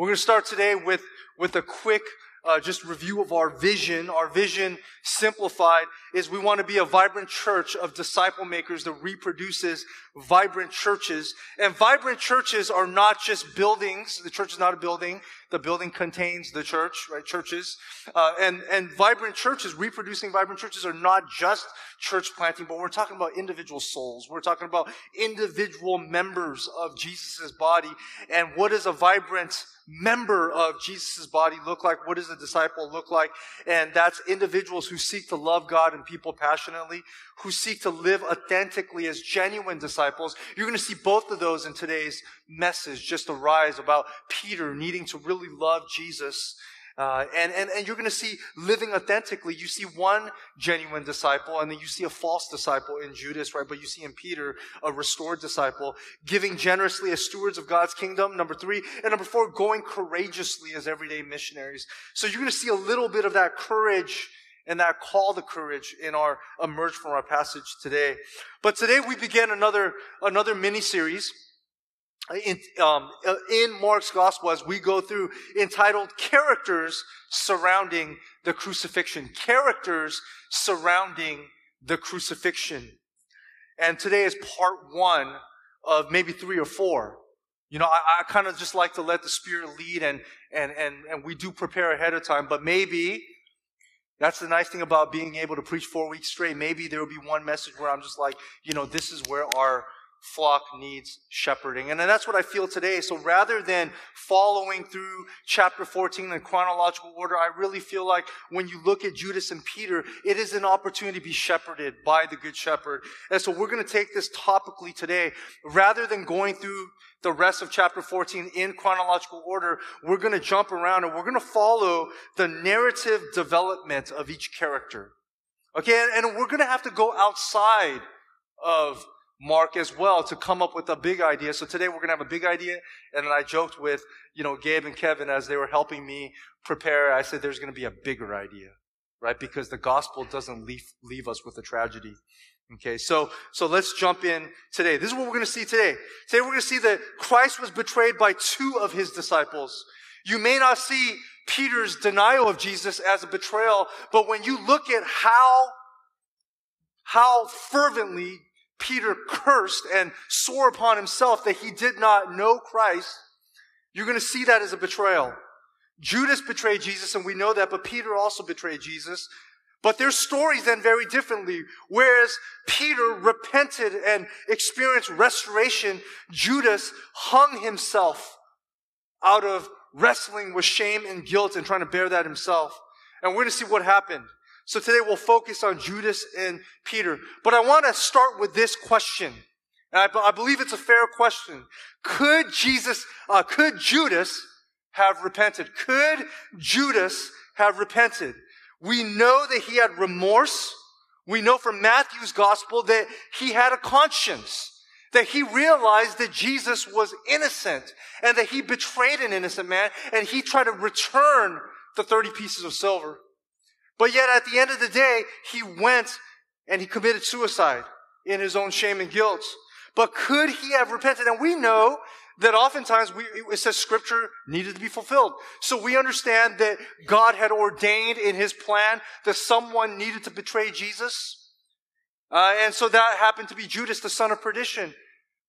We're going to start today with, with a quick uh, just review of our vision. Our vision, simplified, is we want to be a vibrant church of disciple makers that reproduces vibrant churches. And vibrant churches are not just buildings. The church is not a building. The building contains the church, right? Churches. Uh, and, and vibrant churches, reproducing vibrant churches are not just church planting, but we're talking about individual souls. We're talking about individual members of Jesus' body. And what is a vibrant member of Jesus' body look like? What does a disciple look like? And that's individuals who seek to love God and people passionately, who seek to live authentically as genuine disciples. You're going to see both of those in today's message just arise about Peter needing to really love Jesus uh, and, and, and you're going to see living authentically. You see one genuine disciple, and then you see a false disciple in Judas, right? But you see in Peter a restored disciple, giving generously as stewards of God's kingdom, number three. And number four, going courageously as everyday missionaries. So you're going to see a little bit of that courage and that call to courage in our emerge from our passage today. But today we begin another, another mini series in, um, uh, in Mark's gospel as we go through entitled Characters Surrounding the Crucifixion. Characters Surrounding the Crucifixion. And today is part one of maybe three or four. You know, I, I kind of just like to let the Spirit lead and, and, and, and we do prepare ahead of time, but maybe that's the nice thing about being able to preach four weeks straight. Maybe there will be one message where I'm just like, you know, this is where our flock needs shepherding. And that's what I feel today. So rather than following through chapter 14 in chronological order, I really feel like when you look at Judas and Peter, it is an opportunity to be shepherded by the good shepherd. And so we're going to take this topically today. Rather than going through the rest of chapter 14 in chronological order, we're going to jump around and we're going to follow the narrative development of each character. Okay. And we're going to have to go outside of Mark as well to come up with a big idea. So today we're going to have a big idea. And then I joked with, you know, Gabe and Kevin as they were helping me prepare. I said, there's going to be a bigger idea, right? Because the gospel doesn't leave, leave us with a tragedy. Okay. So, so let's jump in today. This is what we're going to see today. Today we're going to see that Christ was betrayed by two of his disciples. You may not see Peter's denial of Jesus as a betrayal, but when you look at how how fervently Peter cursed and swore upon himself that he did not know Christ, you're going to see that as a betrayal. Judas betrayed Jesus, and we know that, but Peter also betrayed Jesus. But their stories then very differently. Whereas Peter repented and experienced restoration, Judas hung himself out of wrestling with shame and guilt and trying to bear that himself. And we're going to see what happened. So today we'll focus on Judas and Peter. But I want to start with this question. And I, I believe it's a fair question. Could Jesus, uh, could Judas have repented? Could Judas have repented? We know that he had remorse. We know from Matthew's gospel that he had a conscience, that he realized that Jesus was innocent and that he betrayed an innocent man and he tried to return the 30 pieces of silver. But yet at the end of the day, he went and he committed suicide in his own shame and guilt. But could he have repented? And we know that oftentimes we, it says scripture needed to be fulfilled. So we understand that God had ordained in his plan that someone needed to betray Jesus. Uh, and so that happened to be Judas, the son of perdition.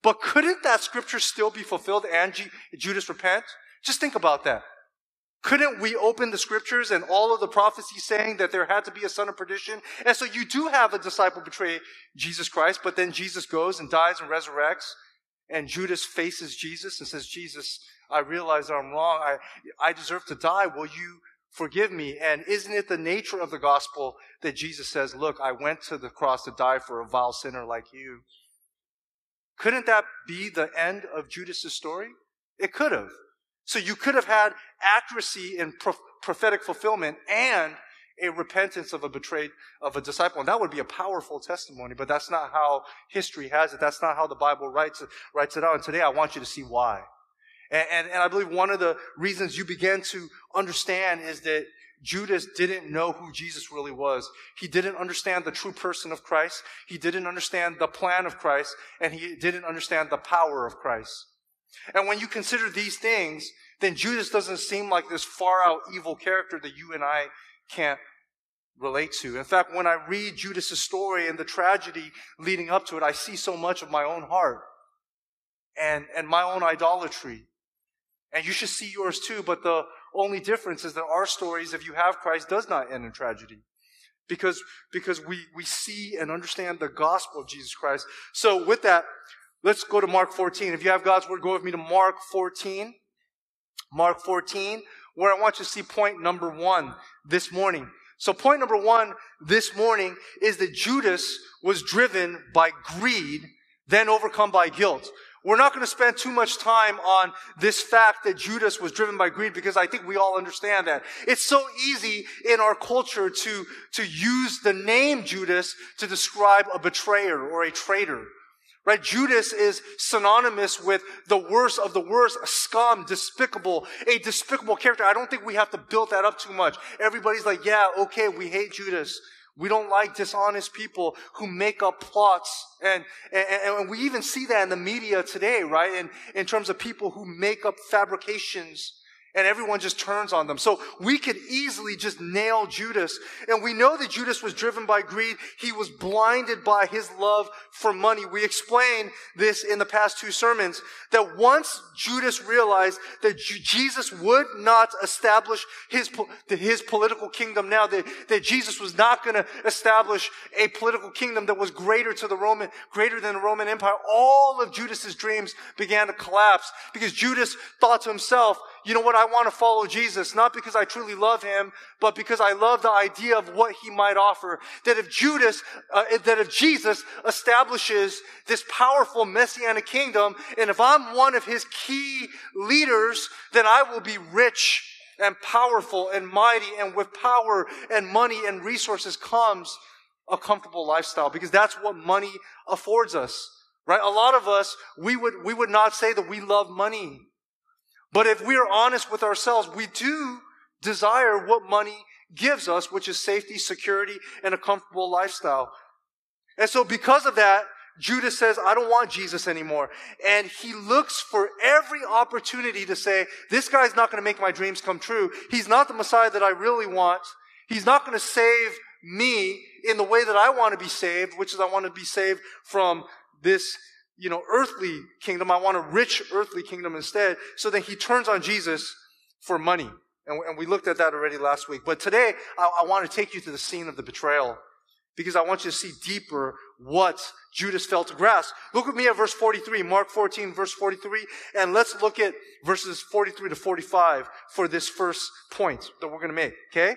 But couldn't that scripture still be fulfilled and G- Judas repent? Just think about that. Couldn't we open the scriptures and all of the prophecies saying that there had to be a son of perdition? And so you do have a disciple betray Jesus Christ, but then Jesus goes and dies and resurrects, and Judas faces Jesus and says, Jesus, I realize I'm wrong. I, I deserve to die. Will you forgive me? And isn't it the nature of the gospel that Jesus says, look, I went to the cross to die for a vile sinner like you? Couldn't that be the end of Judas's story? It could have. So you could have had accuracy in pro- prophetic fulfillment and a repentance of a betrayed of a disciple and that would be a powerful testimony but that's not how history has it that's not how the bible writes it writes it out and today i want you to see why and, and, and i believe one of the reasons you begin to understand is that Judas didn't know who Jesus really was. He didn't understand the true person of Christ. He didn't understand the plan of Christ and he didn't understand the power of Christ. And when you consider these things, then Judas doesn't seem like this far out evil character that you and I can't relate to. In fact, when I read Judas's story and the tragedy leading up to it, I see so much of my own heart and, and my own idolatry. And you should see yours too, but the only difference is that our stories, if you have Christ, does not end in tragedy. Because, because we, we see and understand the gospel of Jesus Christ. So with that, let's go to Mark 14. If you have God's word, go with me to Mark 14. Mark 14, where I want you to see point number one this morning. So point number one this morning is that Judas was driven by greed, then overcome by guilt. We're not going to spend too much time on this fact that Judas was driven by greed because I think we all understand that. It's so easy in our culture to, to use the name Judas to describe a betrayer or a traitor. Right? Judas is synonymous with the worst of the worst, a scum, despicable, a despicable character. I don't think we have to build that up too much. Everybody's like, yeah, okay, we hate Judas. We don't like dishonest people who make up plots. And, and, and we even see that in the media today, right? In, in terms of people who make up fabrications and everyone just turns on them. So we could easily just nail Judas. And we know that Judas was driven by greed. He was blinded by his love for money. We explained this in the past two sermons that once Judas realized that Jesus would not establish his, his political kingdom now, that, that Jesus was not going to establish a political kingdom that was greater to the Roman, greater than the Roman Empire, all of Judas's dreams began to collapse because Judas thought to himself, you know what? I want to follow Jesus, not because I truly love him, but because I love the idea of what he might offer. That if Judas, uh, that if Jesus establishes this powerful messianic kingdom, and if I'm one of his key leaders, then I will be rich and powerful and mighty, and with power and money and resources comes a comfortable lifestyle because that's what money affords us. Right? A lot of us, we would, we would not say that we love money. But if we are honest with ourselves, we do desire what money gives us, which is safety, security, and a comfortable lifestyle. And so because of that, Judas says, I don't want Jesus anymore. And he looks for every opportunity to say, this guy's not going to make my dreams come true. He's not the Messiah that I really want. He's not going to save me in the way that I want to be saved, which is I want to be saved from this you know, earthly kingdom. I want a rich earthly kingdom instead. So then he turns on Jesus for money. And, and we looked at that already last week. But today, I, I want to take you to the scene of the betrayal because I want you to see deeper what Judas failed to grasp. Look with me at verse 43, Mark 14, verse 43, and let's look at verses 43 to 45 for this first point that we're going to make, okay?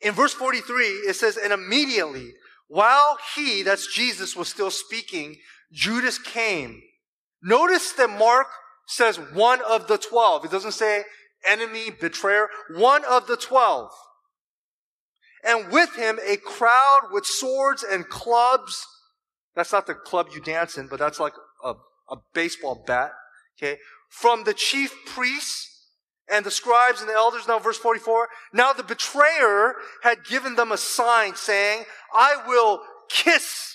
In verse 43, it says, And immediately, while he, that's Jesus, was still speaking, Judas came. Notice that Mark says one of the twelve. It doesn't say enemy, betrayer, one of the twelve. And with him a crowd with swords and clubs. That's not the club you dance in, but that's like a, a baseball bat. Okay. From the chief priests and the scribes and the elders. Now verse 44. Now the betrayer had given them a sign saying, I will kiss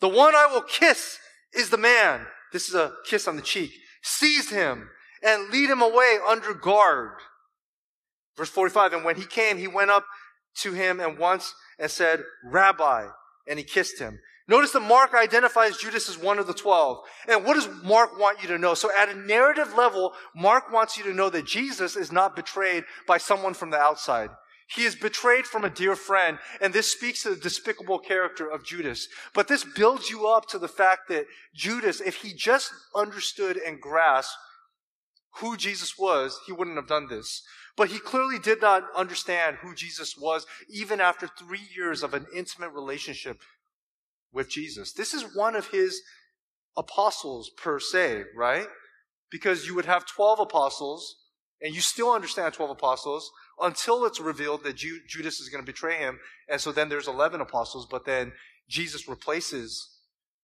the one I will kiss is the man. This is a kiss on the cheek. Seize him and lead him away under guard. Verse 45, and when he came, he went up to him and once and said, Rabbi, and he kissed him. Notice that Mark identifies Judas as one of the twelve. And what does Mark want you to know? So at a narrative level, Mark wants you to know that Jesus is not betrayed by someone from the outside. He is betrayed from a dear friend, and this speaks to the despicable character of Judas. But this builds you up to the fact that Judas, if he just understood and grasped who Jesus was, he wouldn't have done this. But he clearly did not understand who Jesus was, even after three years of an intimate relationship with Jesus. This is one of his apostles per se, right? Because you would have 12 apostles, and you still understand 12 apostles, until it's revealed that Ju- Judas is going to betray him. And so then there's 11 apostles, but then Jesus replaces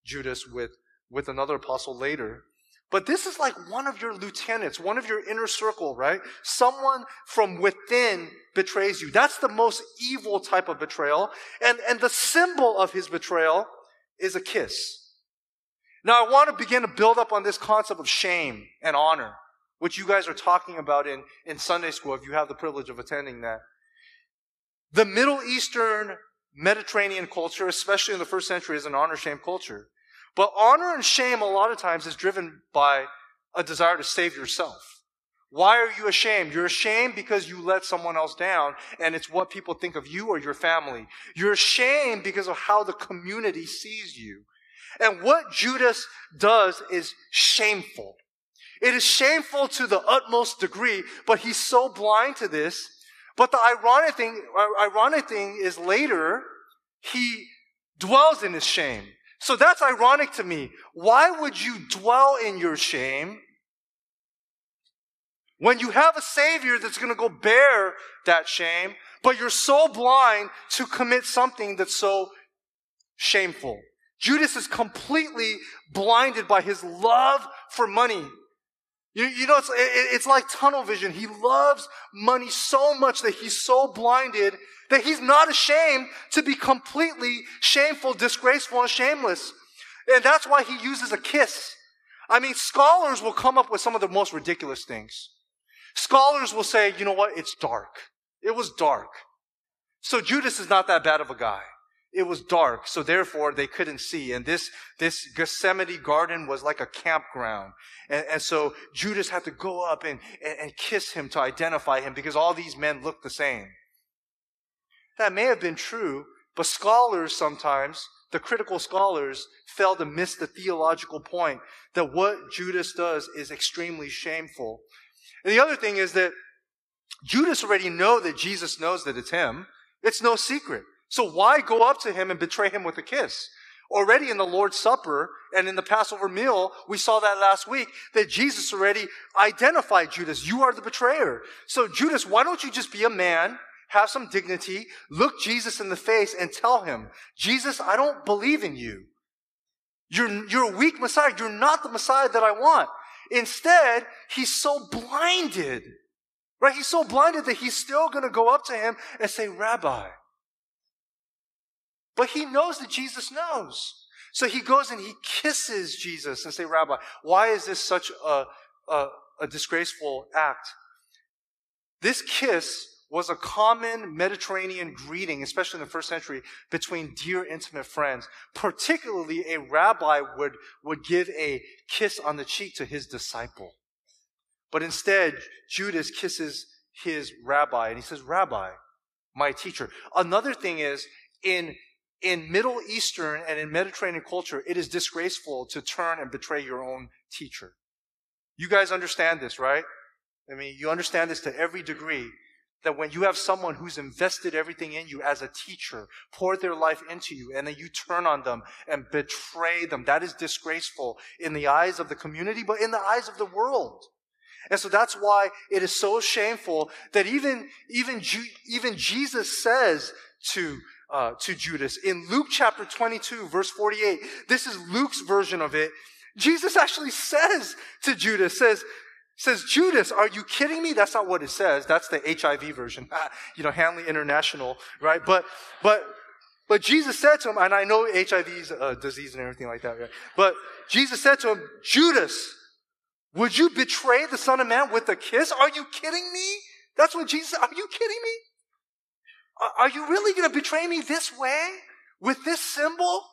Judas with, with another apostle later. But this is like one of your lieutenants, one of your inner circle, right? Someone from within betrays you. That's the most evil type of betrayal. And, and the symbol of his betrayal is a kiss. Now, I want to begin to build up on this concept of shame and honor, which you guys are talking about in, in Sunday school if you have the privilege of attending that. The Middle Eastern Mediterranean culture, especially in the first century, is an honor shame culture. But honor and shame, a lot of times, is driven by a desire to save yourself. Why are you ashamed? You're ashamed because you let someone else down, and it's what people think of you or your family. You're ashamed because of how the community sees you. And what Judas does is shameful. It is shameful to the utmost degree, but he's so blind to this. But the ironic thing, ironic thing is later, he dwells in his shame. So that's ironic to me. Why would you dwell in your shame when you have a Savior that's going to go bear that shame, but you're so blind to commit something that's so shameful. Judas is completely blinded by his love for money. You, you know, it's, it, it's like tunnel vision. He loves money so much that he's so blinded that he's not ashamed to be completely shameful, disgraceful, and shameless. And that's why he uses a kiss. I mean, scholars will come up with some of the most ridiculous things. Scholars will say, you know what? It's dark. It was dark. So Judas is not that bad of a guy. It was dark, so therefore they couldn't see. And this, this Gethsemane garden was like a campground. And, and so Judas had to go up and, and, and kiss him to identify him because all these men looked the same. That may have been true, but scholars sometimes, the critical scholars, fail to miss the theological point that what Judas does is extremely shameful and the other thing is that Judas already know that Jesus knows that it's him. It's no secret. So why go up to him and betray him with a kiss? Already in the Lord's Supper and in the Passover meal, we saw that last week, that Jesus already identified Judas. You are the betrayer. So Judas, why don't you just be a man, have some dignity, look Jesus in the face and tell him, Jesus, I don't believe in you. You're, you're a weak Messiah. You're not the Messiah that I want. Instead, he's so blinded, right? He's so blinded that he's still going to go up to him and say, Rabbi. But he knows that Jesus knows. So he goes and he kisses Jesus and say, Rabbi, why is this such a, a, a disgraceful act? This kiss was a common Mediterranean greeting, especially in the first century, between dear, intimate friends. Particularly, a rabbi would, would give a kiss on the cheek to his disciple. But instead, Judas kisses his rabbi and he says, Rabbi, my teacher. Another thing is, in, in Middle Eastern and in Mediterranean culture, it is disgraceful to turn and betray your own teacher. You guys understand this, right? I mean, you understand this to every degree that when you have someone who's invested everything in you as a teacher, poured their life into you, and then you turn on them and betray them, that is disgraceful in the eyes of the community, but in the eyes of the world. And so that's why it is so shameful that even, even, even Jesus says to, uh, to Judas in Luke chapter 22, verse 48, this is Luke's version of it. Jesus actually says to Judas, says, says, Judas, are you kidding me? That's not what it says. That's the HIV version. you know, Hanley International, right? But, but, but Jesus said to him, and I know HIV is a disease and everything like that, right? But Jesus said to him, Judas, would you betray the Son of Man with a kiss? Are you kidding me? That's what Jesus. Are you kidding me? Are you really going to betray me this way? With this symbol?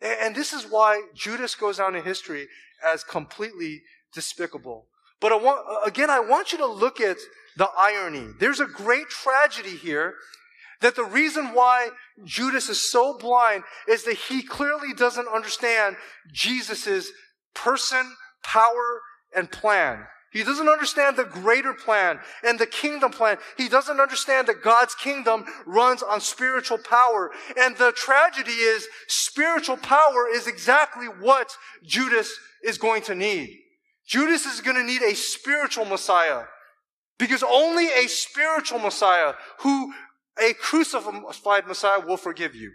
And this is why Judas goes down in history as completely despicable. But I want, again, I want you to look at the irony. There's a great tragedy here that the reason why Judas is so blind is that he clearly doesn't understand Jesus' person, power, and plan. He doesn't understand the greater plan and the kingdom plan. He doesn't understand that God's kingdom runs on spiritual power. And the tragedy is spiritual power is exactly what Judas is going to need. Judas is going to need a spiritual Messiah because only a spiritual Messiah who a crucified Messiah will forgive you.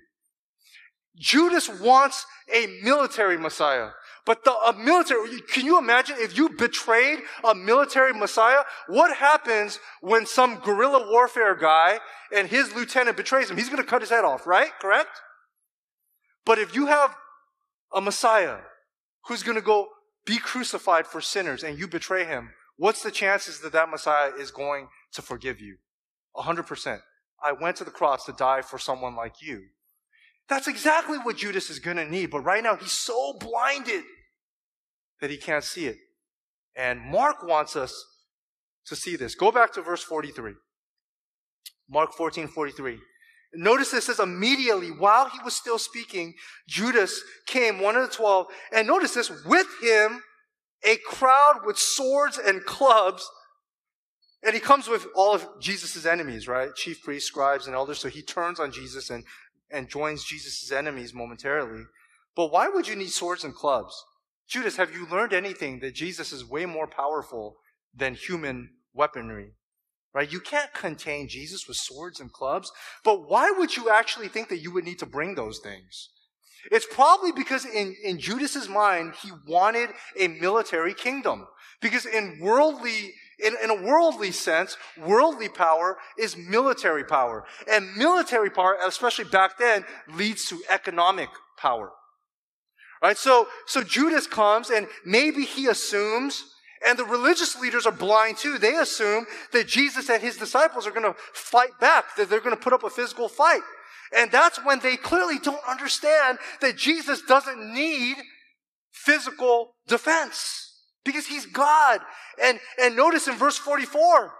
Judas wants a military Messiah. But the a military, can you imagine if you betrayed a military Messiah? What happens when some guerrilla warfare guy and his lieutenant betrays him? He's going to cut his head off, right? Correct? But if you have a Messiah who's going to go be crucified for sinners and you betray him, what's the chances that that Messiah is going to forgive you? 100%. I went to the cross to die for someone like you. That's exactly what Judas is going to need. But right now, he's so blinded that he can't see it. And Mark wants us to see this. Go back to verse 43. Mark 14, 43. Notice it says immediately while he was still speaking, Judas came, one of the twelve, and notice this, with him a crowd with swords and clubs. And he comes with all of Jesus' enemies, right? Chief priests, scribes, and elders. So he turns on Jesus and, and joins Jesus' enemies momentarily. But why would you need swords and clubs? Judas, have you learned anything that Jesus is way more powerful than human weaponry? Right? You can't contain Jesus with swords and clubs. But why would you actually think that you would need to bring those things? It's probably because in, in Judas's mind, he wanted a military kingdom. Because in worldly, in, in a worldly sense, worldly power is military power. And military power, especially back then, leads to economic power. Right? So, so Judas comes and maybe he assumes, and the religious leaders are blind too. They assume that Jesus and his disciples are going to fight back, that they're going to put up a physical fight. And that's when they clearly don't understand that Jesus doesn't need physical defense because he's God. And, and notice in verse 44,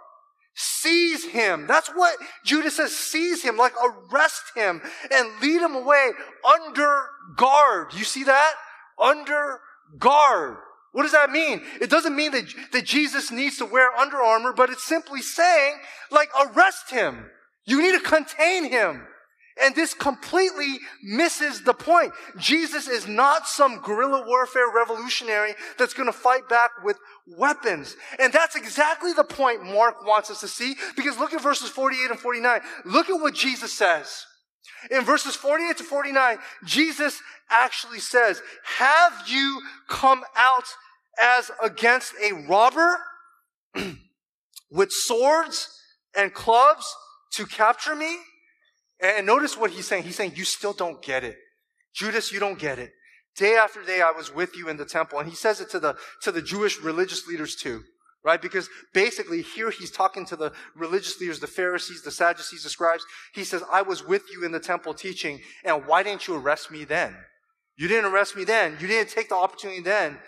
Seize him. That's what Judas says. Seize him, like arrest him and lead him away under guard. You see that? Under guard. What does that mean? It doesn't mean that, that Jesus needs to wear under armor, but it's simply saying, like, arrest him. You need to contain him. And this completely misses the point. Jesus is not some guerrilla warfare revolutionary that's going to fight back with weapons. And that's exactly the point Mark wants us to see because look at verses 48 and 49. Look at what Jesus says. In verses 48 to 49, Jesus actually says, have you come out as against a robber with swords and clubs to capture me? And notice what he's saying. He's saying, you still don't get it. Judas, you don't get it. Day after day, I was with you in the temple. And he says it to the, to the Jewish religious leaders too, right? Because basically here he's talking to the religious leaders, the Pharisees, the Sadducees, the scribes. He says, I was with you in the temple teaching. And why didn't you arrest me then? You didn't arrest me then. You didn't take the opportunity then.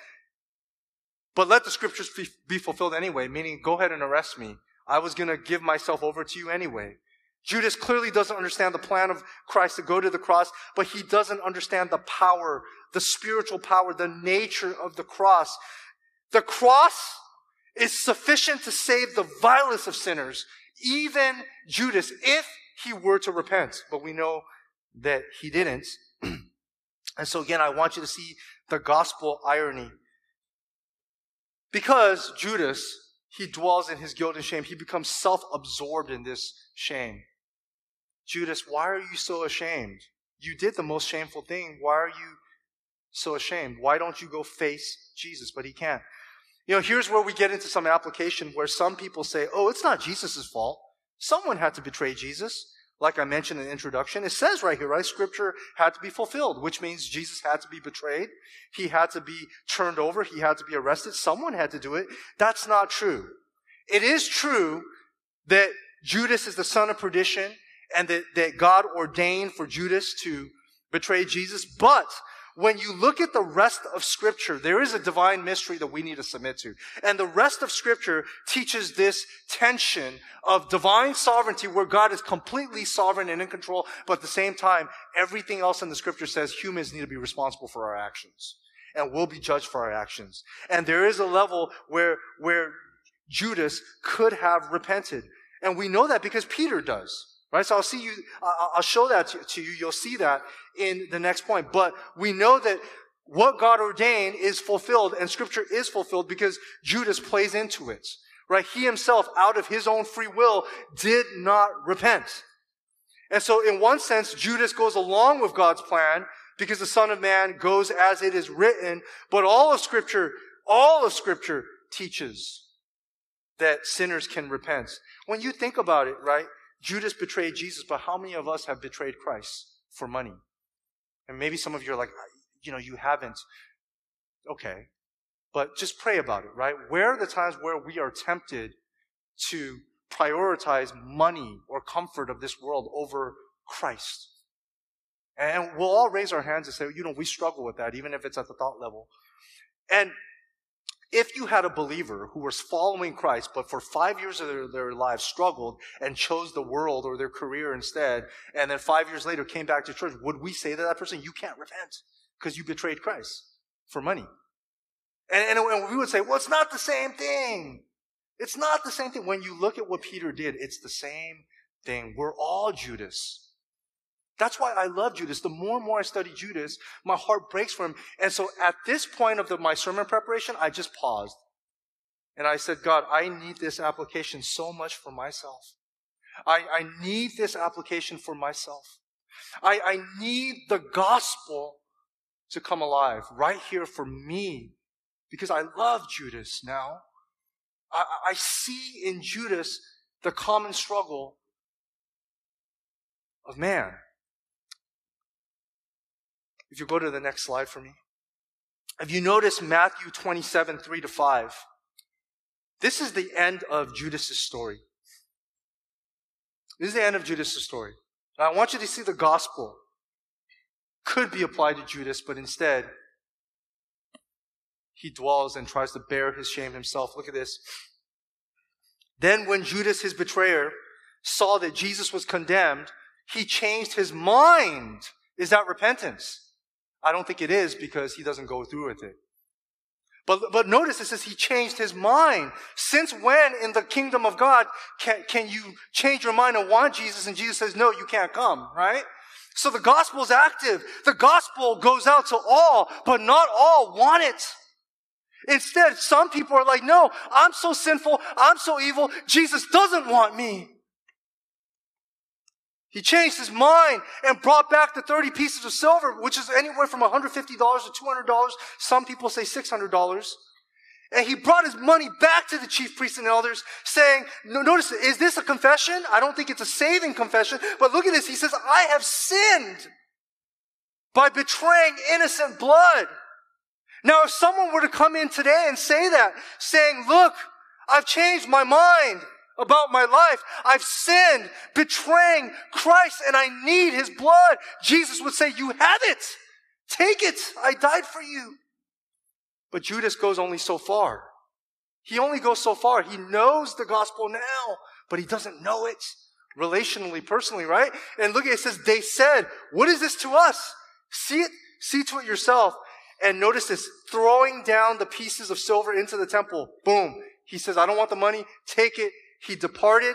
But let the scriptures be fulfilled anyway, meaning go ahead and arrest me. I was going to give myself over to you anyway. Judas clearly doesn't understand the plan of Christ to go to the cross, but he doesn't understand the power, the spiritual power, the nature of the cross. The cross is sufficient to save the vilest of sinners, even Judas, if he were to repent. But we know that he didn't. and so again, I want you to see the gospel irony. Because Judas, he dwells in his guilt and shame. He becomes self-absorbed in this shame. Judas, why are you so ashamed? You did the most shameful thing. Why are you so ashamed? Why don't you go face Jesus? But he can't. You know, here's where we get into some application where some people say, oh, it's not Jesus' fault. Someone had to betray Jesus. Like I mentioned in the introduction, it says right here, right? Scripture had to be fulfilled, which means Jesus had to be betrayed. He had to be turned over. He had to be arrested. Someone had to do it. That's not true. It is true that Judas is the son of perdition and that, that God ordained for Judas to betray Jesus. But when you look at the rest of scripture, there is a divine mystery that we need to submit to. And the rest of scripture teaches this tension of divine sovereignty where God is completely sovereign and in control, but at the same time, everything else in the scripture says humans need to be responsible for our actions and we'll be judged for our actions. And there is a level where, where Judas could have repented. And we know that because Peter does. Right? So I'll see you, I'll show that to, you. You'll see that in the next point. But we know that what God ordained is fulfilled and scripture is fulfilled because Judas plays into it. Right? He himself, out of his own free will, did not repent. And so in one sense, Judas goes along with God's plan because the Son of Man goes as it is written. But all of scripture, all of scripture teaches that sinners can repent. When you think about it, right? Judas betrayed Jesus, but how many of us have betrayed Christ for money? And maybe some of you are like, you know, you haven't. Okay. But just pray about it, right? Where are the times where we are tempted to prioritize money or comfort of this world over Christ? And we'll all raise our hands and say, you know, we struggle with that, even if it's at the thought level. And if you had a believer who was following Christ, but for five years of their, their, lives struggled and chose the world or their career instead, and then five years later came back to church, would we say to that person, you can't repent because you betrayed Christ for money? And, and, and we would say, well, it's not the same thing. It's not the same thing. When you look at what Peter did, it's the same thing. We're all Judas. That's why I love Judas. The more and more I study Judas, my heart breaks for him. And so at this point of the, my sermon preparation, I just paused. And I said, God, I need this application so much for myself. I, I need this application for myself. I, I need the gospel to come alive right here for me because I love Judas now. I, I see in Judas the common struggle of man. If you go to the next slide for me. If you notice Matthew 27, 3 to 5, this is the end of Judas' story. This is the end of Judas' story. I want you to see the gospel could be applied to Judas, but instead, he dwells and tries to bear his shame himself. Look at this. Then, when Judas, his betrayer, saw that Jesus was condemned, he changed his mind. Is that repentance? I don't think it is because he doesn't go through with it. But, but notice it says he changed his mind. Since when in the kingdom of God can, can you change your mind and want Jesus and Jesus says, no, you can't come, right? So the gospel is active. The gospel goes out to all, but not all want it. Instead, some people are like, no, I'm so sinful. I'm so evil. Jesus doesn't want me. He changed his mind and brought back the 30 pieces of silver, which is anywhere from $150 to $200. Some people say $600. And he brought his money back to the chief priests and elders saying, notice, is this a confession? I don't think it's a saving confession, but look at this. He says, I have sinned by betraying innocent blood. Now, if someone were to come in today and say that, saying, look, I've changed my mind about my life. I've sinned, betraying Christ, and I need his blood. Jesus would say, You have it. Take it. I died for you. But Judas goes only so far. He only goes so far. He knows the gospel now, but he doesn't know it relationally, personally, right? And look at it, it says, They said, What is this to us? See it, see to it yourself. And notice this throwing down the pieces of silver into the temple. Boom. He says, I don't want the money. Take it he departed,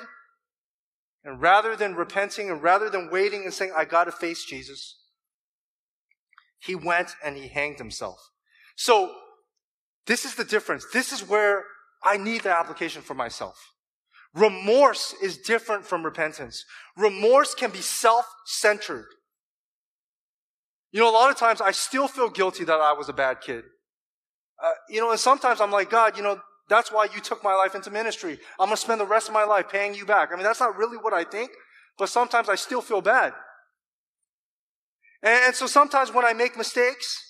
and rather than repenting and rather than waiting and saying, I got to face Jesus, he went and he hanged himself. So, this is the difference. This is where I need the application for myself. Remorse is different from repentance. Remorse can be self-centered. You know, a lot of times I still feel guilty that I was a bad kid. Uh, you know, and sometimes I'm like, God, you know, that's why you took my life into ministry. I'm going to spend the rest of my life paying you back. I mean, that's not really what I think, but sometimes I still feel bad. And, and so sometimes when I make mistakes,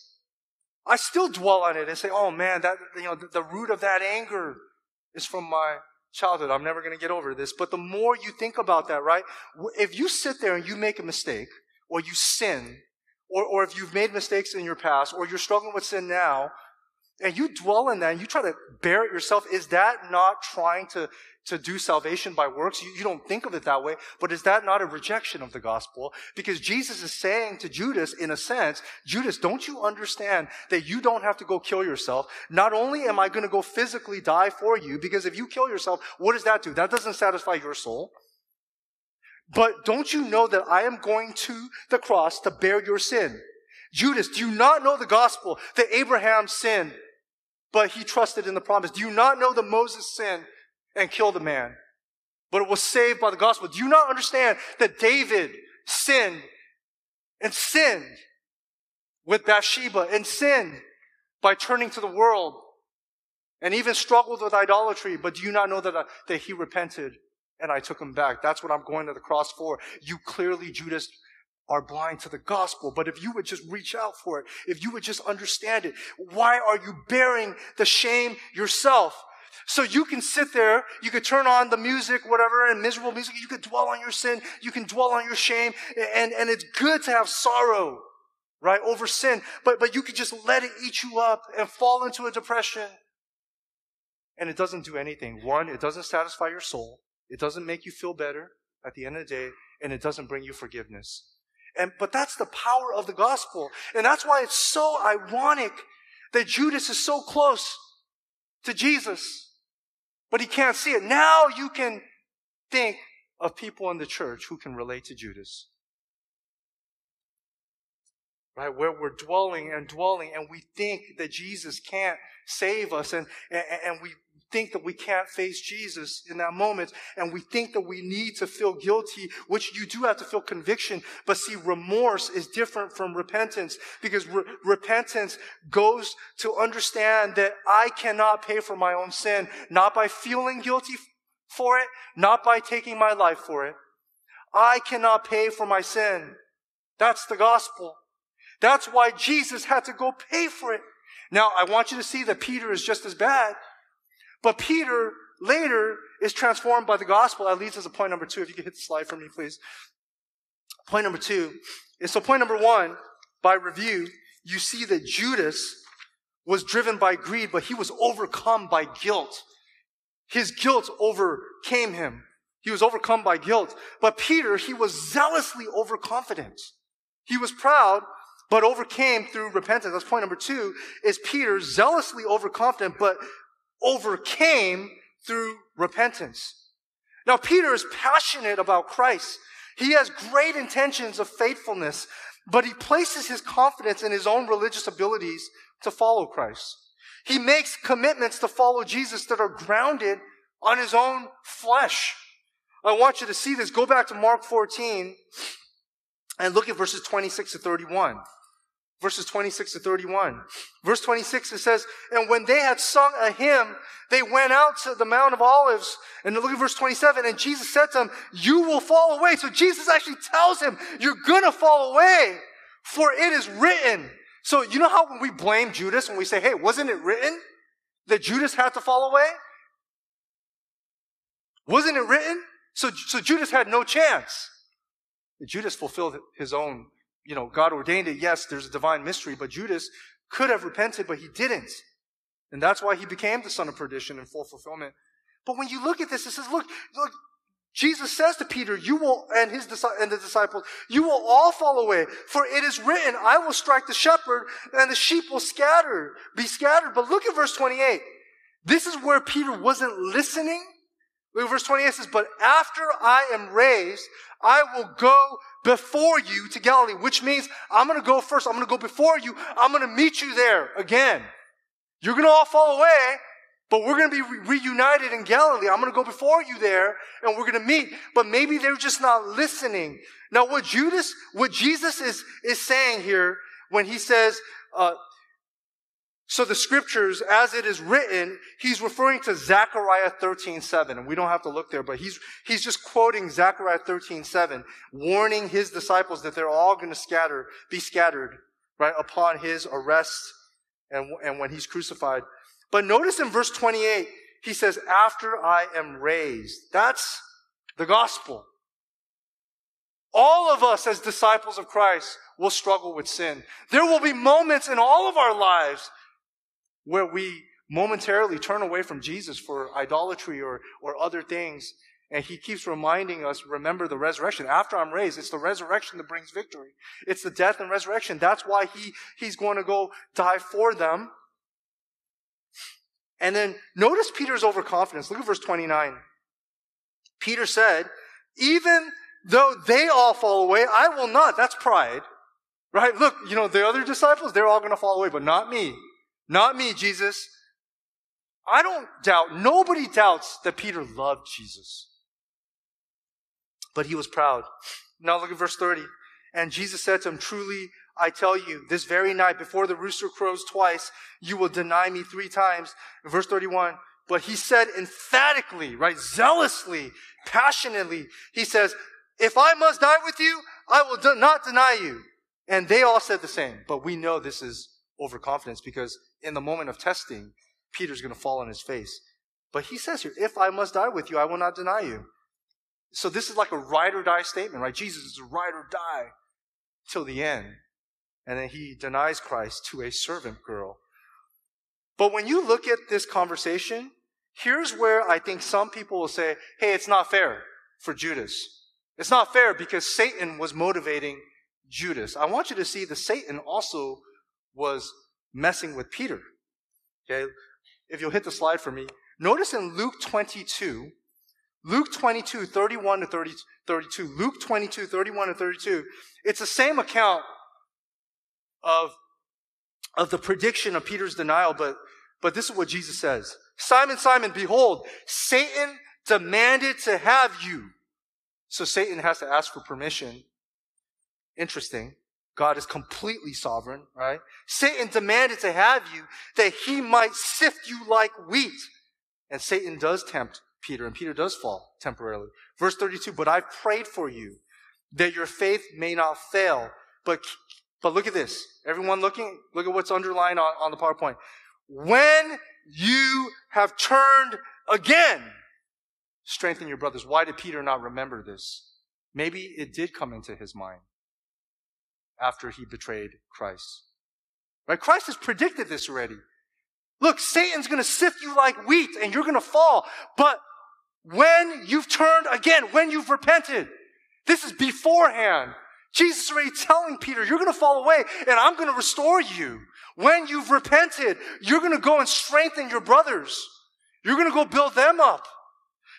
I still dwell on it and say, oh man, that, you know, the, the root of that anger is from my childhood. I'm never going to get over this. But the more you think about that, right? If you sit there and you make a mistake or you sin, or, or if you've made mistakes in your past or you're struggling with sin now, and you dwell in that and you try to bear it yourself, is that not trying to, to do salvation by works? You, you, don't think of it that way, but is that not a rejection of the gospel? Because Jesus is saying to Judas, in a sense, Judas, don't you understand that you don't have to go kill yourself? Not only am I going to go physically die for you, because if you kill yourself, what does that do? That doesn't satisfy your soul. But don't you know that I am going to the cross to bear your sin? Judas, do you not know the gospel that Abraham sinned but he trusted in the promise. Do you not know that Moses sinned and killed a man, but it was saved by the gospel? Do you not understand that David sinned and sinned with Bathsheba and sinned by turning to the world and even struggled with idolatry? But do you not know that, uh, that he repented and I took him back? That's what I'm going to the cross for. You clearly, Judas, are blind to the gospel. But if you would just reach out for it, if you would just understand it, why are you bearing the shame yourself? So you can sit there, you could turn on the music, whatever, and miserable music, you could dwell on your sin, you can dwell on your shame, and, and it's good to have sorrow, right, over sin, but, but you could just let it eat you up and fall into a depression. And it doesn't do anything. One, it doesn't satisfy your soul. It doesn't make you feel better at the end of the day, and it doesn't bring you forgiveness. And, but that's the power of the gospel. And that's why it's so ironic that Judas is so close to Jesus, but he can't see it. Now you can think of people in the church who can relate to Judas. Right? Where we're dwelling and dwelling and we think that Jesus can't save us and, and, and we think that we can't face Jesus in that moment, and we think that we need to feel guilty, which you do have to feel conviction. But see, remorse is different from repentance because re- repentance goes to understand that I cannot pay for my own sin, not by feeling guilty for it, not by taking my life for it. I cannot pay for my sin. That's the gospel. That's why Jesus had to go pay for it. Now, I want you to see that Peter is just as bad. But Peter later is transformed by the gospel. That leads us to point number two. If you could hit the slide for me, please. Point number two is so point number one, by review, you see that Judas was driven by greed, but he was overcome by guilt. His guilt overcame him. He was overcome by guilt. But Peter, he was zealously overconfident. He was proud, but overcame through repentance. That's point number two, is Peter zealously overconfident, but overcame through repentance. Now, Peter is passionate about Christ. He has great intentions of faithfulness, but he places his confidence in his own religious abilities to follow Christ. He makes commitments to follow Jesus that are grounded on his own flesh. I want you to see this. Go back to Mark 14 and look at verses 26 to 31 verses 26 to 31. Verse 26, it says, And when they had sung a hymn, they went out to the Mount of Olives. And look at verse 27. And Jesus said to them, You will fall away. So Jesus actually tells him, You're gonna fall away, for it is written. So you know how when we blame Judas and we say, Hey, wasn't it written that Judas had to fall away? Wasn't it written? So, so Judas had no chance. Judas fulfilled his own you know, God ordained it. Yes, there's a divine mystery, but Judas could have repented, but he didn't. And that's why he became the son of perdition in full fulfillment. But when you look at this, it says, look, look, Jesus says to Peter, you will, and his, and the disciples, you will all fall away. For it is written, I will strike the shepherd and the sheep will scatter, be scattered. But look at verse 28. This is where Peter wasn't listening. Look at verse 28 says, but after I am raised, I will go before you to Galilee, which means I'm going to go first. I'm going to go before you. I'm going to meet you there again. You're going to all fall away, but we're going to be re- reunited in Galilee. I'm going to go before you there and we're going to meet. But maybe they're just not listening. Now, what Judas, what Jesus is, is saying here when he says, uh, so the scriptures, as it is written, he's referring to Zechariah 13, 7. And we don't have to look there, but he's, he's just quoting Zechariah 13, 7, warning his disciples that they're all going to scatter, be scattered, right, upon his arrest and, and when he's crucified. But notice in verse 28, he says, after I am raised. That's the gospel. All of us as disciples of Christ will struggle with sin. There will be moments in all of our lives where we momentarily turn away from Jesus for idolatry or, or other things. And he keeps reminding us, remember the resurrection. After I'm raised, it's the resurrection that brings victory. It's the death and resurrection. That's why he, he's going to go die for them. And then notice Peter's overconfidence. Look at verse 29. Peter said, even though they all fall away, I will not. That's pride. Right? Look, you know, the other disciples, they're all going to fall away, but not me. Not me, Jesus. I don't doubt, nobody doubts that Peter loved Jesus. But he was proud. Now look at verse 30. And Jesus said to him, Truly, I tell you, this very night, before the rooster crows twice, you will deny me three times. verse 31, but he said emphatically, right, zealously, passionately, he says, If I must die with you, I will not deny you. And they all said the same. But we know this is overconfidence because in the moment of testing, Peter's going to fall on his face. But he says here, if I must die with you, I will not deny you. So this is like a ride or die statement, right? Jesus is a ride or die till the end. And then he denies Christ to a servant girl. But when you look at this conversation, here's where I think some people will say, hey, it's not fair for Judas. It's not fair because Satan was motivating Judas. I want you to see that Satan also was messing with Peter. Okay? If you'll hit the slide for me. Notice in Luke 22, Luke 22, 31 to 30, 32, Luke 22, 31 to 32, it's the same account of, of the prediction of Peter's denial, but, but this is what Jesus says. Simon, Simon, behold, Satan demanded to have you. So Satan has to ask for permission. Interesting. God is completely sovereign, right? Satan demanded to have you that he might sift you like wheat. And Satan does tempt Peter, and Peter does fall temporarily. Verse 32, but I've prayed for you that your faith may not fail. But, but look at this. Everyone looking, look at what's underlined on, on the PowerPoint. When you have turned again, strengthen your brothers. Why did Peter not remember this? Maybe it did come into his mind after he betrayed Christ. Right? Christ has predicted this already. Look, Satan's going to sift you like wheat and you're going to fall. But when you've turned again, when you've repented, this is beforehand. Jesus is already telling Peter, you're going to fall away and I'm going to restore you. When you've repented, you're going to go and strengthen your brothers. You're going to go build them up.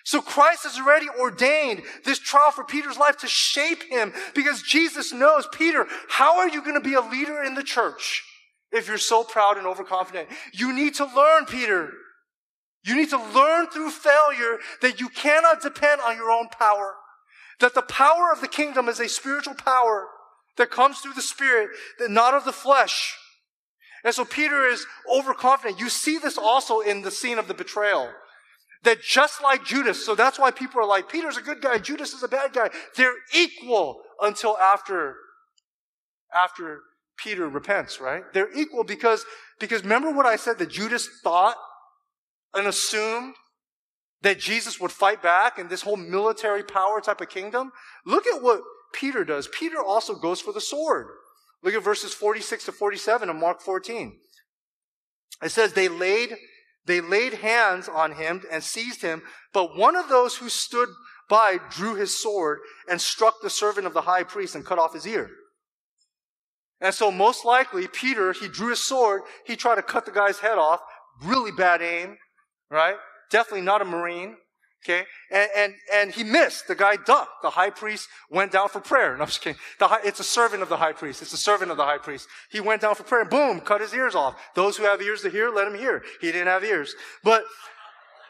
So Christ has already ordained this trial for Peter's life to shape him because Jesus knows, Peter, how are you going to be a leader in the church if you're so proud and overconfident? You need to learn, Peter. You need to learn through failure that you cannot depend on your own power. That the power of the kingdom is a spiritual power that comes through the spirit, not of the flesh. And so Peter is overconfident. You see this also in the scene of the betrayal. That just like Judas, so that's why people are like, Peter's a good guy, Judas is a bad guy. They're equal until after, after Peter repents, right? They're equal because, because remember what I said that Judas thought and assumed that Jesus would fight back in this whole military power type of kingdom? Look at what Peter does. Peter also goes for the sword. Look at verses 46 to 47 of Mark 14. It says, they laid they laid hands on him and seized him, but one of those who stood by drew his sword and struck the servant of the high priest and cut off his ear. And so most likely, Peter, he drew his sword, he tried to cut the guy's head off, really bad aim, right? Definitely not a Marine. Okay? And, and, and he missed. The guy ducked. The high priest went down for prayer. No, I'm just kidding. High, it's a servant of the high priest. It's a servant of the high priest. He went down for prayer boom, cut his ears off. Those who have ears to hear, let him hear. He didn't have ears. But,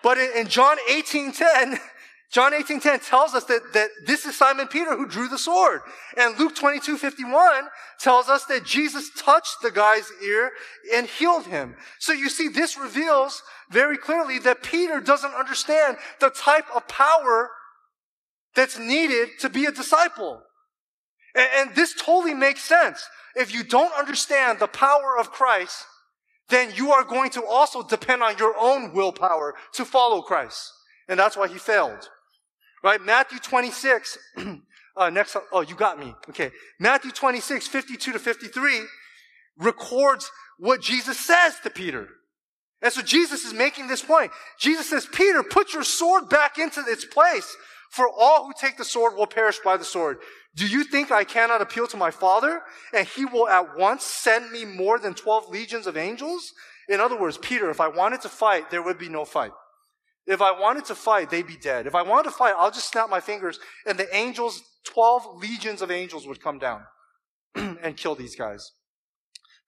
but in, in John 18, 10, John 18, 10 tells us that, that this is Simon Peter who drew the sword. And Luke 22, 51 tells us that Jesus touched the guy's ear and healed him. So you see, this reveals very clearly that Peter doesn't understand the type of power that's needed to be a disciple. And, and this totally makes sense. If you don't understand the power of Christ, then you are going to also depend on your own willpower to follow Christ. And that's why he failed. Right? Matthew 26, uh, next, oh, you got me. Okay. Matthew 26, 52 to 53 records what Jesus says to Peter. And so Jesus is making this point. Jesus says, Peter, put your sword back into its place, for all who take the sword will perish by the sword. Do you think I cannot appeal to my Father, and he will at once send me more than 12 legions of angels? In other words, Peter, if I wanted to fight, there would be no fight. If I wanted to fight, they'd be dead. If I wanted to fight, I'll just snap my fingers and the angels, 12 legions of angels would come down and kill these guys.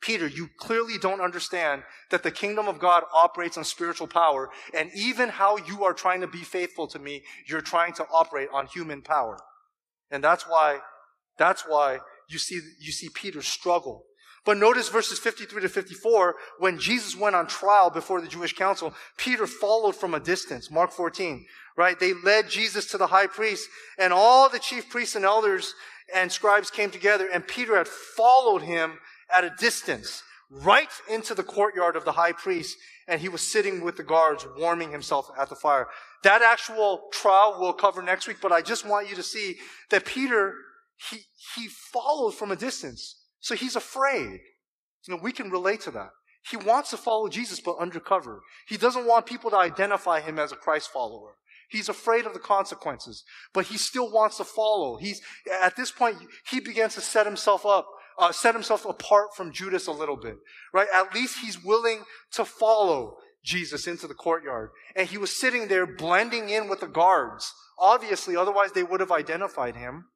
Peter, you clearly don't understand that the kingdom of God operates on spiritual power, and even how you are trying to be faithful to me, you're trying to operate on human power. And that's why, that's why you see, you see Peter struggle. But notice verses 53 to 54, when Jesus went on trial before the Jewish council, Peter followed from a distance. Mark 14, right? They led Jesus to the high priest, and all the chief priests and elders and scribes came together, and Peter had followed him at a distance, right into the courtyard of the high priest, and he was sitting with the guards, warming himself at the fire. That actual trial we'll cover next week, but I just want you to see that Peter, he, he followed from a distance. So he's afraid. You know, we can relate to that. He wants to follow Jesus, but undercover. He doesn't want people to identify him as a Christ follower. He's afraid of the consequences, but he still wants to follow. He's, at this point, he begins to set himself up, uh, set himself apart from Judas a little bit, right? At least he's willing to follow Jesus into the courtyard. And he was sitting there blending in with the guards. Obviously, otherwise they would have identified him.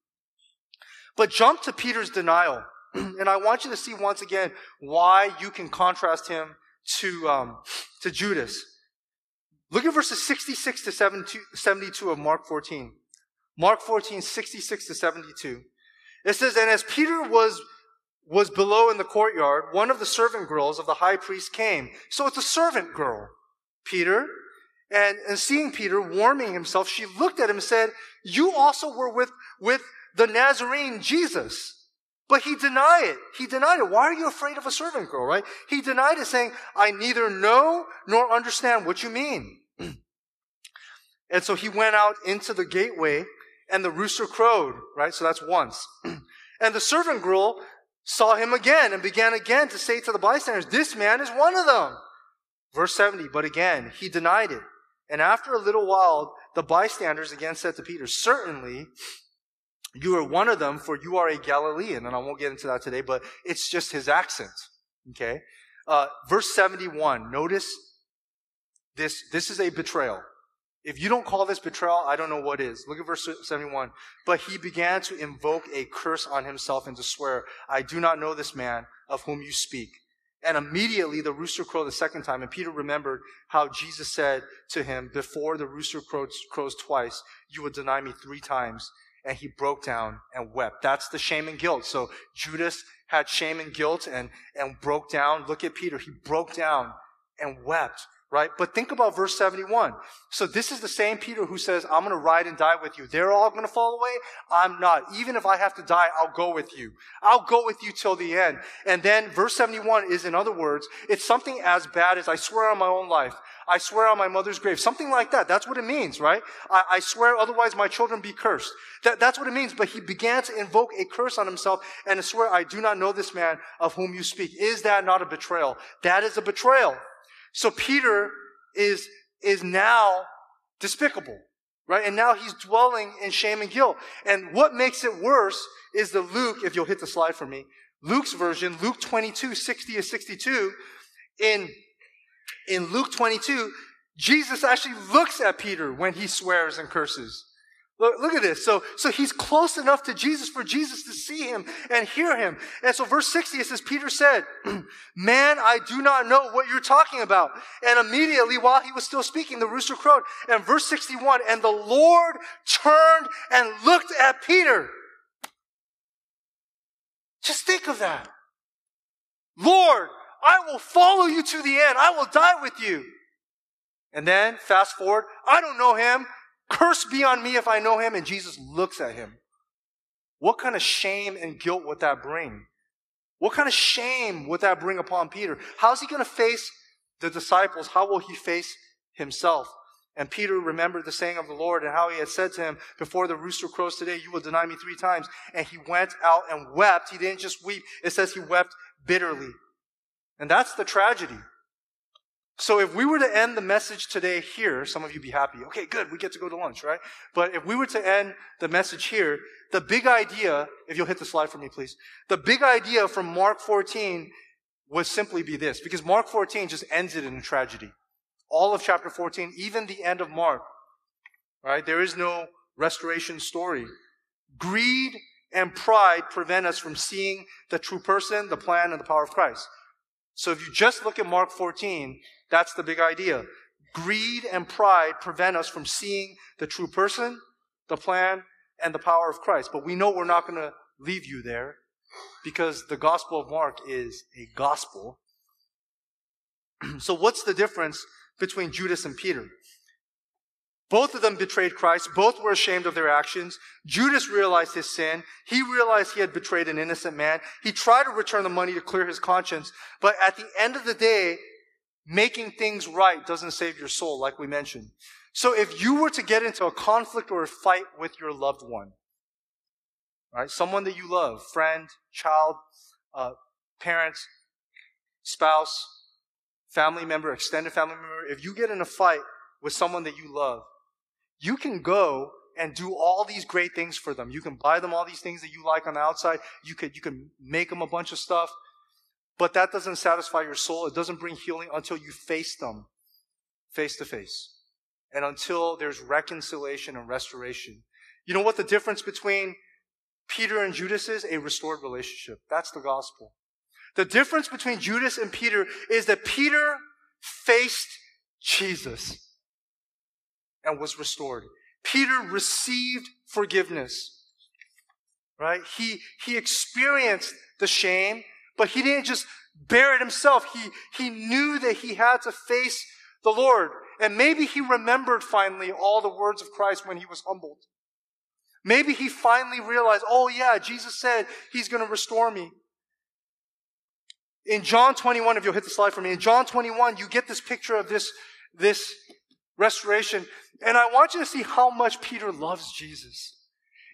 But jump to Peter's denial. and I want you to see once again why you can contrast him to, um, to Judas. Look at verses 66 to 72 of Mark 14. Mark 14, 66 to 72. It says, And as Peter was, was below in the courtyard, one of the servant girls of the high priest came. So it's a servant girl, Peter. And, and seeing Peter warming himself, she looked at him and said, You also were with, with the Nazarene Jesus. But he denied it. He denied it. Why are you afraid of a servant girl, right? He denied it saying, I neither know nor understand what you mean. and so he went out into the gateway and the rooster crowed, right? So that's once. and the servant girl saw him again and began again to say to the bystanders, this man is one of them. Verse 70, but again, he denied it. And after a little while, the bystanders again said to Peter, certainly you are one of them, for you are a Galilean. And I won't get into that today, but it's just his accent. Okay? Uh, verse 71. Notice this. This is a betrayal. If you don't call this betrayal, I don't know what is. Look at verse 71. But he began to invoke a curse on himself and to swear, I do not know this man of whom you speak. And immediately the rooster crowed the second time. And Peter remembered how Jesus said to him, Before the rooster crows, crows twice, you will deny me three times and he broke down and wept. That's the shame and guilt. So Judas had shame and guilt and, and broke down. Look at Peter. He broke down and wept, right? But think about verse 71. So this is the same Peter who says, I'm going to ride and die with you. They're all going to fall away. I'm not. Even if I have to die, I'll go with you. I'll go with you till the end. And then verse 71 is, in other words, it's something as bad as I swear on my own life. I swear on my mother's grave. Something like that. That's what it means, right? I, I swear otherwise my children be cursed. That, that's what it means. But he began to invoke a curse on himself and to swear, I do not know this man of whom you speak. Is that not a betrayal? That is a betrayal. So Peter is, is now despicable, right? And now he's dwelling in shame and guilt. And what makes it worse is the Luke, if you'll hit the slide for me, Luke's version, Luke 22, 60 to 62, in in Luke 22, Jesus actually looks at Peter when he swears and curses. Look, look, at this. So, so he's close enough to Jesus for Jesus to see him and hear him. And so verse 60, it says, Peter said, man, I do not know what you're talking about. And immediately while he was still speaking, the rooster crowed. And verse 61, and the Lord turned and looked at Peter. Just think of that. Lord, I will follow you to the end. I will die with you. And then fast forward, I don't know him. Curse be on me if I know him. And Jesus looks at him. What kind of shame and guilt would that bring? What kind of shame would that bring upon Peter? How's he going to face the disciples? How will he face himself? And Peter remembered the saying of the Lord and how he had said to him, Before the rooster crows today, you will deny me three times. And he went out and wept. He didn't just weep, it says he wept bitterly. And that's the tragedy. So if we were to end the message today here, some of you be happy. Okay, good. We get to go to lunch, right? But if we were to end the message here, the big idea, if you'll hit the slide for me, please. The big idea from Mark 14 would simply be this, because Mark 14 just ends it in a tragedy. All of chapter 14, even the end of Mark, right? There is no restoration story. Greed and pride prevent us from seeing the true person, the plan, and the power of Christ. So if you just look at Mark 14, that's the big idea. Greed and pride prevent us from seeing the true person, the plan, and the power of Christ. But we know we're not going to leave you there. because the Gospel of Mark is a gospel. so, what's the difference between Judas and Peter? Both of them betrayed Christ. Both were ashamed of their actions. Judas realized his sin. He realized he had betrayed an innocent man. He tried to return the money to clear his conscience. But at the end of the day, making things right doesn't save your soul, like we mentioned. So if you were to get into a conflict or a fight with your loved one, right, someone that you love, friend, child, uh, parents, spouse, family member, extended family member, if you get in a fight with someone that you love, you can go and do all these great things for them. You can buy them all these things that you like on the outside. You could, you can make them a bunch of stuff. But that doesn't satisfy your soul. It doesn't bring healing until you face them face to face. And until there's reconciliation and restoration. You know what the difference between Peter and Judas is? A restored relationship. That's the gospel. The difference between Judas and Peter is that Peter faced Jesus and was restored. Peter received forgiveness. Right? He, he experienced the shame, but he didn't just bear it himself. He, he knew that he had to face the Lord. And maybe he remembered finally all the words of Christ when he was humbled. Maybe he finally realized, oh yeah, Jesus said he's going to restore me. In John 21, if you'll hit the slide for me, in John 21, you get this picture of this, this restoration. And I want you to see how much Peter loves Jesus.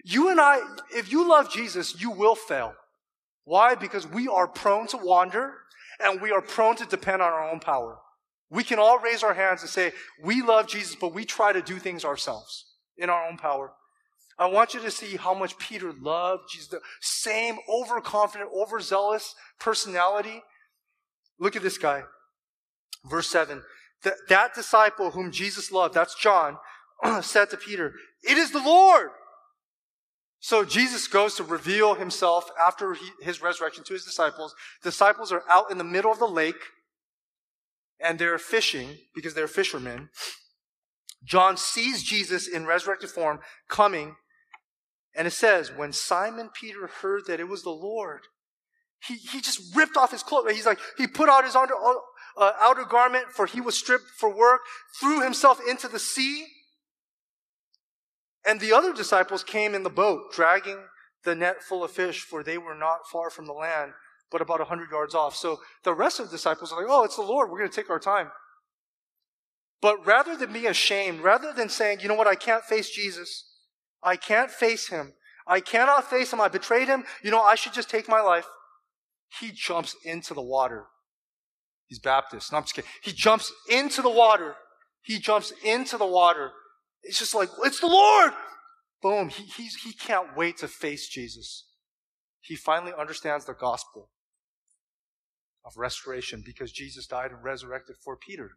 You and I, if you love Jesus, you will fail. Why? Because we are prone to wander and we are prone to depend on our own power. We can all raise our hands and say, we love Jesus, but we try to do things ourselves in our own power. I want you to see how much Peter loved Jesus, the same overconfident, overzealous personality. Look at this guy. Verse 7 that, that disciple whom Jesus loved, that's John, said to Peter, It is the Lord. So Jesus goes to reveal himself after he, his resurrection to his disciples. Disciples are out in the middle of the lake and they're fishing because they're fishermen. John sees Jesus in resurrected form coming, and it says, when Simon Peter heard that it was the Lord, he, he just ripped off his clothes. He's like, he put out his under, uh, outer garment, for he was stripped for work, threw himself into the sea. And the other disciples came in the boat, dragging the net full of fish, for they were not far from the land, but about a hundred yards off. So the rest of the disciples are like, oh, it's the Lord. We're going to take our time. But rather than being ashamed, rather than saying, you know what, I can't face Jesus. I can't face him. I cannot face him. I betrayed him. You know, I should just take my life. He jumps into the water He's Baptist. No, I'm just kidding. He jumps into the water. He jumps into the water. It's just like, it's the Lord. Boom. He, he's, he can't wait to face Jesus. He finally understands the gospel of restoration because Jesus died and resurrected for Peter.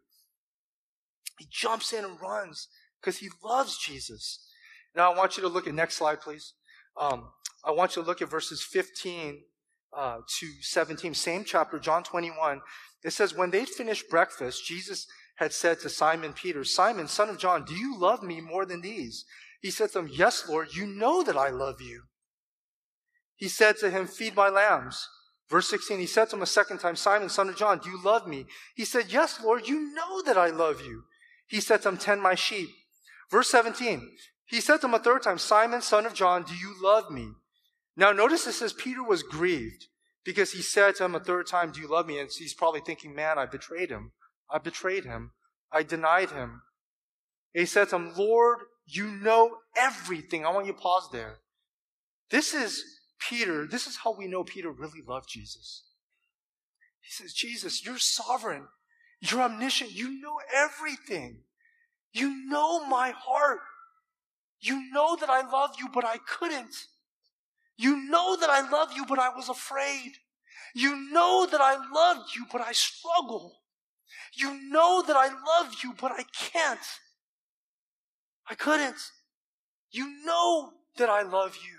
He jumps in and runs because he loves Jesus. Now I want you to look at next slide, please. Um, I want you to look at verses 15 uh, to 17, same chapter, John 21. It says, when they'd finished breakfast, Jesus had said to Simon Peter, Simon, son of John, do you love me more than these? He said to him, Yes, Lord, you know that I love you. He said to him, Feed my lambs. Verse 16, he said to him a second time, Simon, son of John, do you love me? He said, Yes, Lord, you know that I love you. He said to him, Tend my sheep. Verse 17, he said to him a third time, Simon, son of John, do you love me? Now notice it says Peter was grieved because he said to him a third time, Do you love me? And he's probably thinking, Man, I betrayed him. I betrayed him. I denied him. And he said to him, Lord, you know everything. I want you to pause there. This is Peter. This is how we know Peter really loved Jesus. He says, Jesus, you're sovereign. You're omniscient. You know everything. You know my heart. You know that I love you, but I couldn't. You know that I love you, but I was afraid. You know that I loved you, but I struggle. You know that I love you, but I can't. I couldn't. You know that I love you.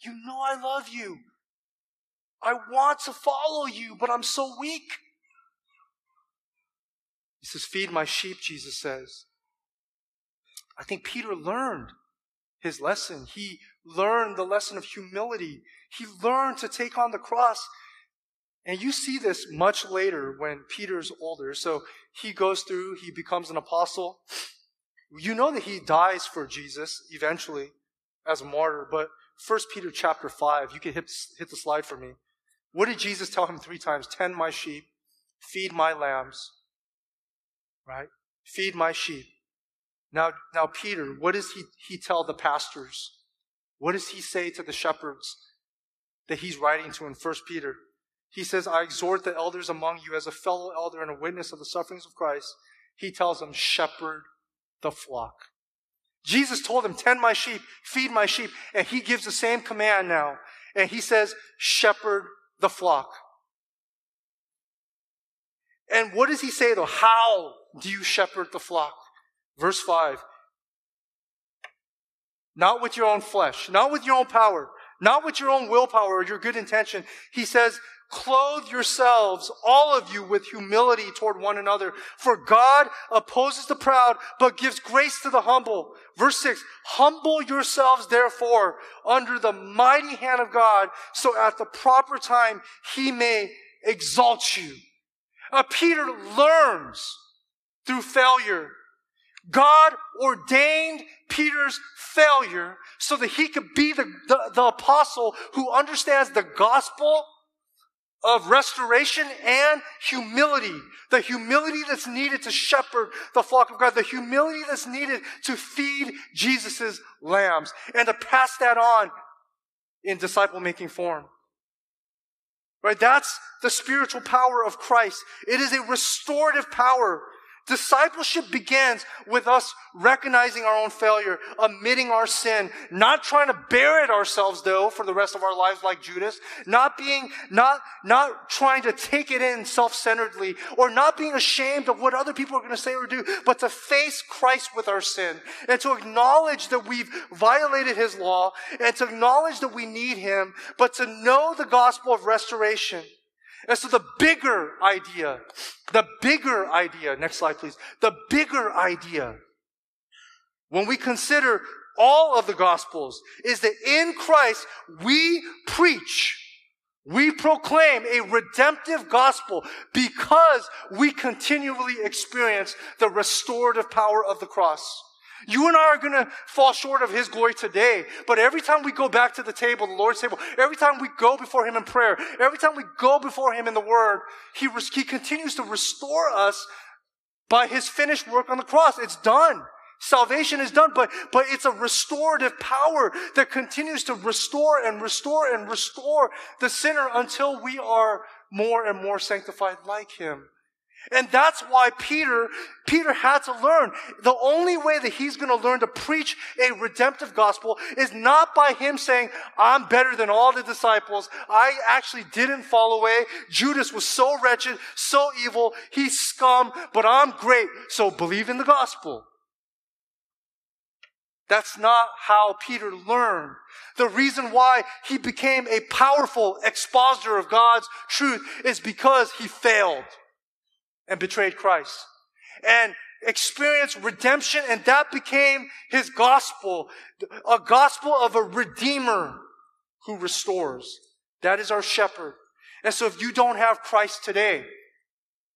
You know I love you. I want to follow you, but I'm so weak. He says, Feed my sheep, Jesus says. I think Peter learned his lesson. He learned the lesson of humility. He learned to take on the cross. And you see this much later when Peter's older. So he goes through, he becomes an apostle. You know that he dies for Jesus eventually as a martyr, but 1 Peter chapter 5, you can hit, hit the slide for me. What did Jesus tell him three times? Tend my sheep, feed my lambs, right? Feed my sheep. Now, now Peter, what does he, he tell the pastors? What does he say to the shepherds that he's writing to in 1 Peter? He says, I exhort the elders among you as a fellow elder and a witness of the sufferings of Christ. He tells them, shepherd the flock. Jesus told them, tend my sheep, feed my sheep. And he gives the same command now. And he says, shepherd the flock. And what does he say though? How do you shepherd the flock? Verse 5. Not with your own flesh, not with your own power, not with your own willpower or your good intention. He says, clothe yourselves, all of you, with humility toward one another. For God opposes the proud, but gives grace to the humble. Verse 6, humble yourselves therefore under the mighty hand of God, so at the proper time he may exalt you. Uh, Peter learns through failure. God ordained Peter's failure so that he could be the, the, the apostle who understands the gospel of restoration and humility. The humility that's needed to shepherd the flock of God. The humility that's needed to feed Jesus' lambs and to pass that on in disciple making form. Right? That's the spiritual power of Christ. It is a restorative power Discipleship begins with us recognizing our own failure, admitting our sin, not trying to bear it ourselves though for the rest of our lives like Judas, not being, not, not trying to take it in self-centeredly or not being ashamed of what other people are going to say or do, but to face Christ with our sin and to acknowledge that we've violated his law and to acknowledge that we need him, but to know the gospel of restoration and so the bigger idea, the bigger idea, next slide please, the bigger idea, when we consider all of the gospels, is that in Christ we preach, we proclaim a redemptive gospel because we continually experience the restorative power of the cross. You and I are going to fall short of His glory today. But every time we go back to the table, the Lord's table, every time we go before Him in prayer, every time we go before Him in the Word, He, he continues to restore us by His finished work on the cross. It's done. Salvation is done, but, but it's a restorative power that continues to restore and restore and restore the sinner until we are more and more sanctified like Him. And that's why Peter, Peter had to learn. The only way that he's going to learn to preach a redemptive gospel is not by him saying, I'm better than all the disciples. I actually didn't fall away. Judas was so wretched, so evil. He's scum, but I'm great. So believe in the gospel. That's not how Peter learned. The reason why he became a powerful expositor of God's truth is because he failed and betrayed Christ and experienced redemption, and that became his gospel a gospel of a redeemer who restores. That is our shepherd. And so if you don't have Christ today,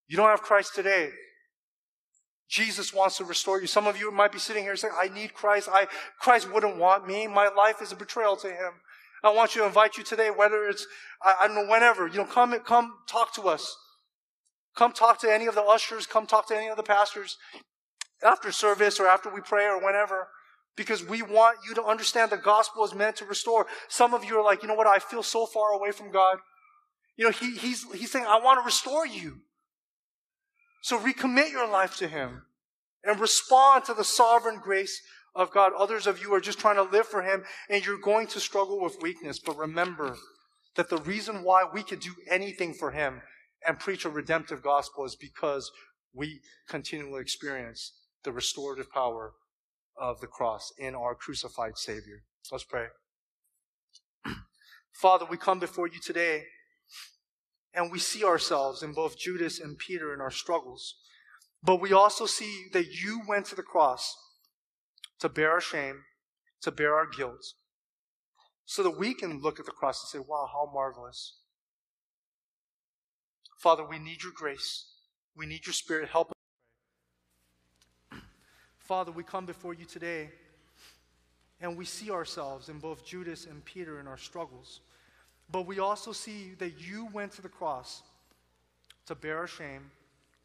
you don't have Christ today. Jesus wants to restore you. Some of you might be sitting here saying, I need Christ. I, Christ wouldn't want me. My life is a betrayal to him. I want you to invite you today, whether it's, I, I don't know, whenever, you know, come, come talk to us. Come talk to any of the ushers, come talk to any of the pastors after service or after we pray or whenever. Because we want you to understand the gospel is meant to restore. Some of you are like, you know what, I feel so far away from God. You know, he, he's, he's saying, I want to restore you. So recommit your life to Him and respond to the sovereign grace of God. Others of you are just trying to live for Him and you're going to struggle with weakness. But remember that the reason why we could do anything for Him and preach a redemptive gospel is because we continually experience the restorative power of the cross in our crucified Savior. Let's pray. Father, we come before you today and we see ourselves in both Judas and Peter in our struggles. But we also see that you went to the cross to bear our shame to bear our guilt so that we can look at the cross and say, wow, how marvelous. Father, we need your grace. We need your spirit. Help us. Father, we come before you today and we see ourselves in both Judas and Peter in our struggles. But we also see that you went to the cross to bear our shame,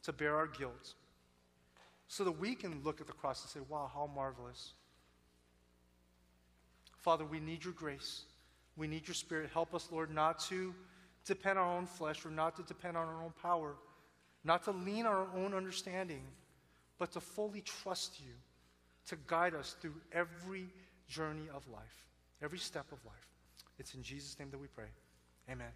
to bear our guilt, so that we can look at the cross and say, wow, how marvelous. Father, we need your grace. We need your spirit. Help us, Lord, not to depend on our own flesh or not to depend on our own power, not to lean on our own understanding, but to fully trust you to guide us through every journey of life, every step of life. It's in Jesus' name that we pray. Amen.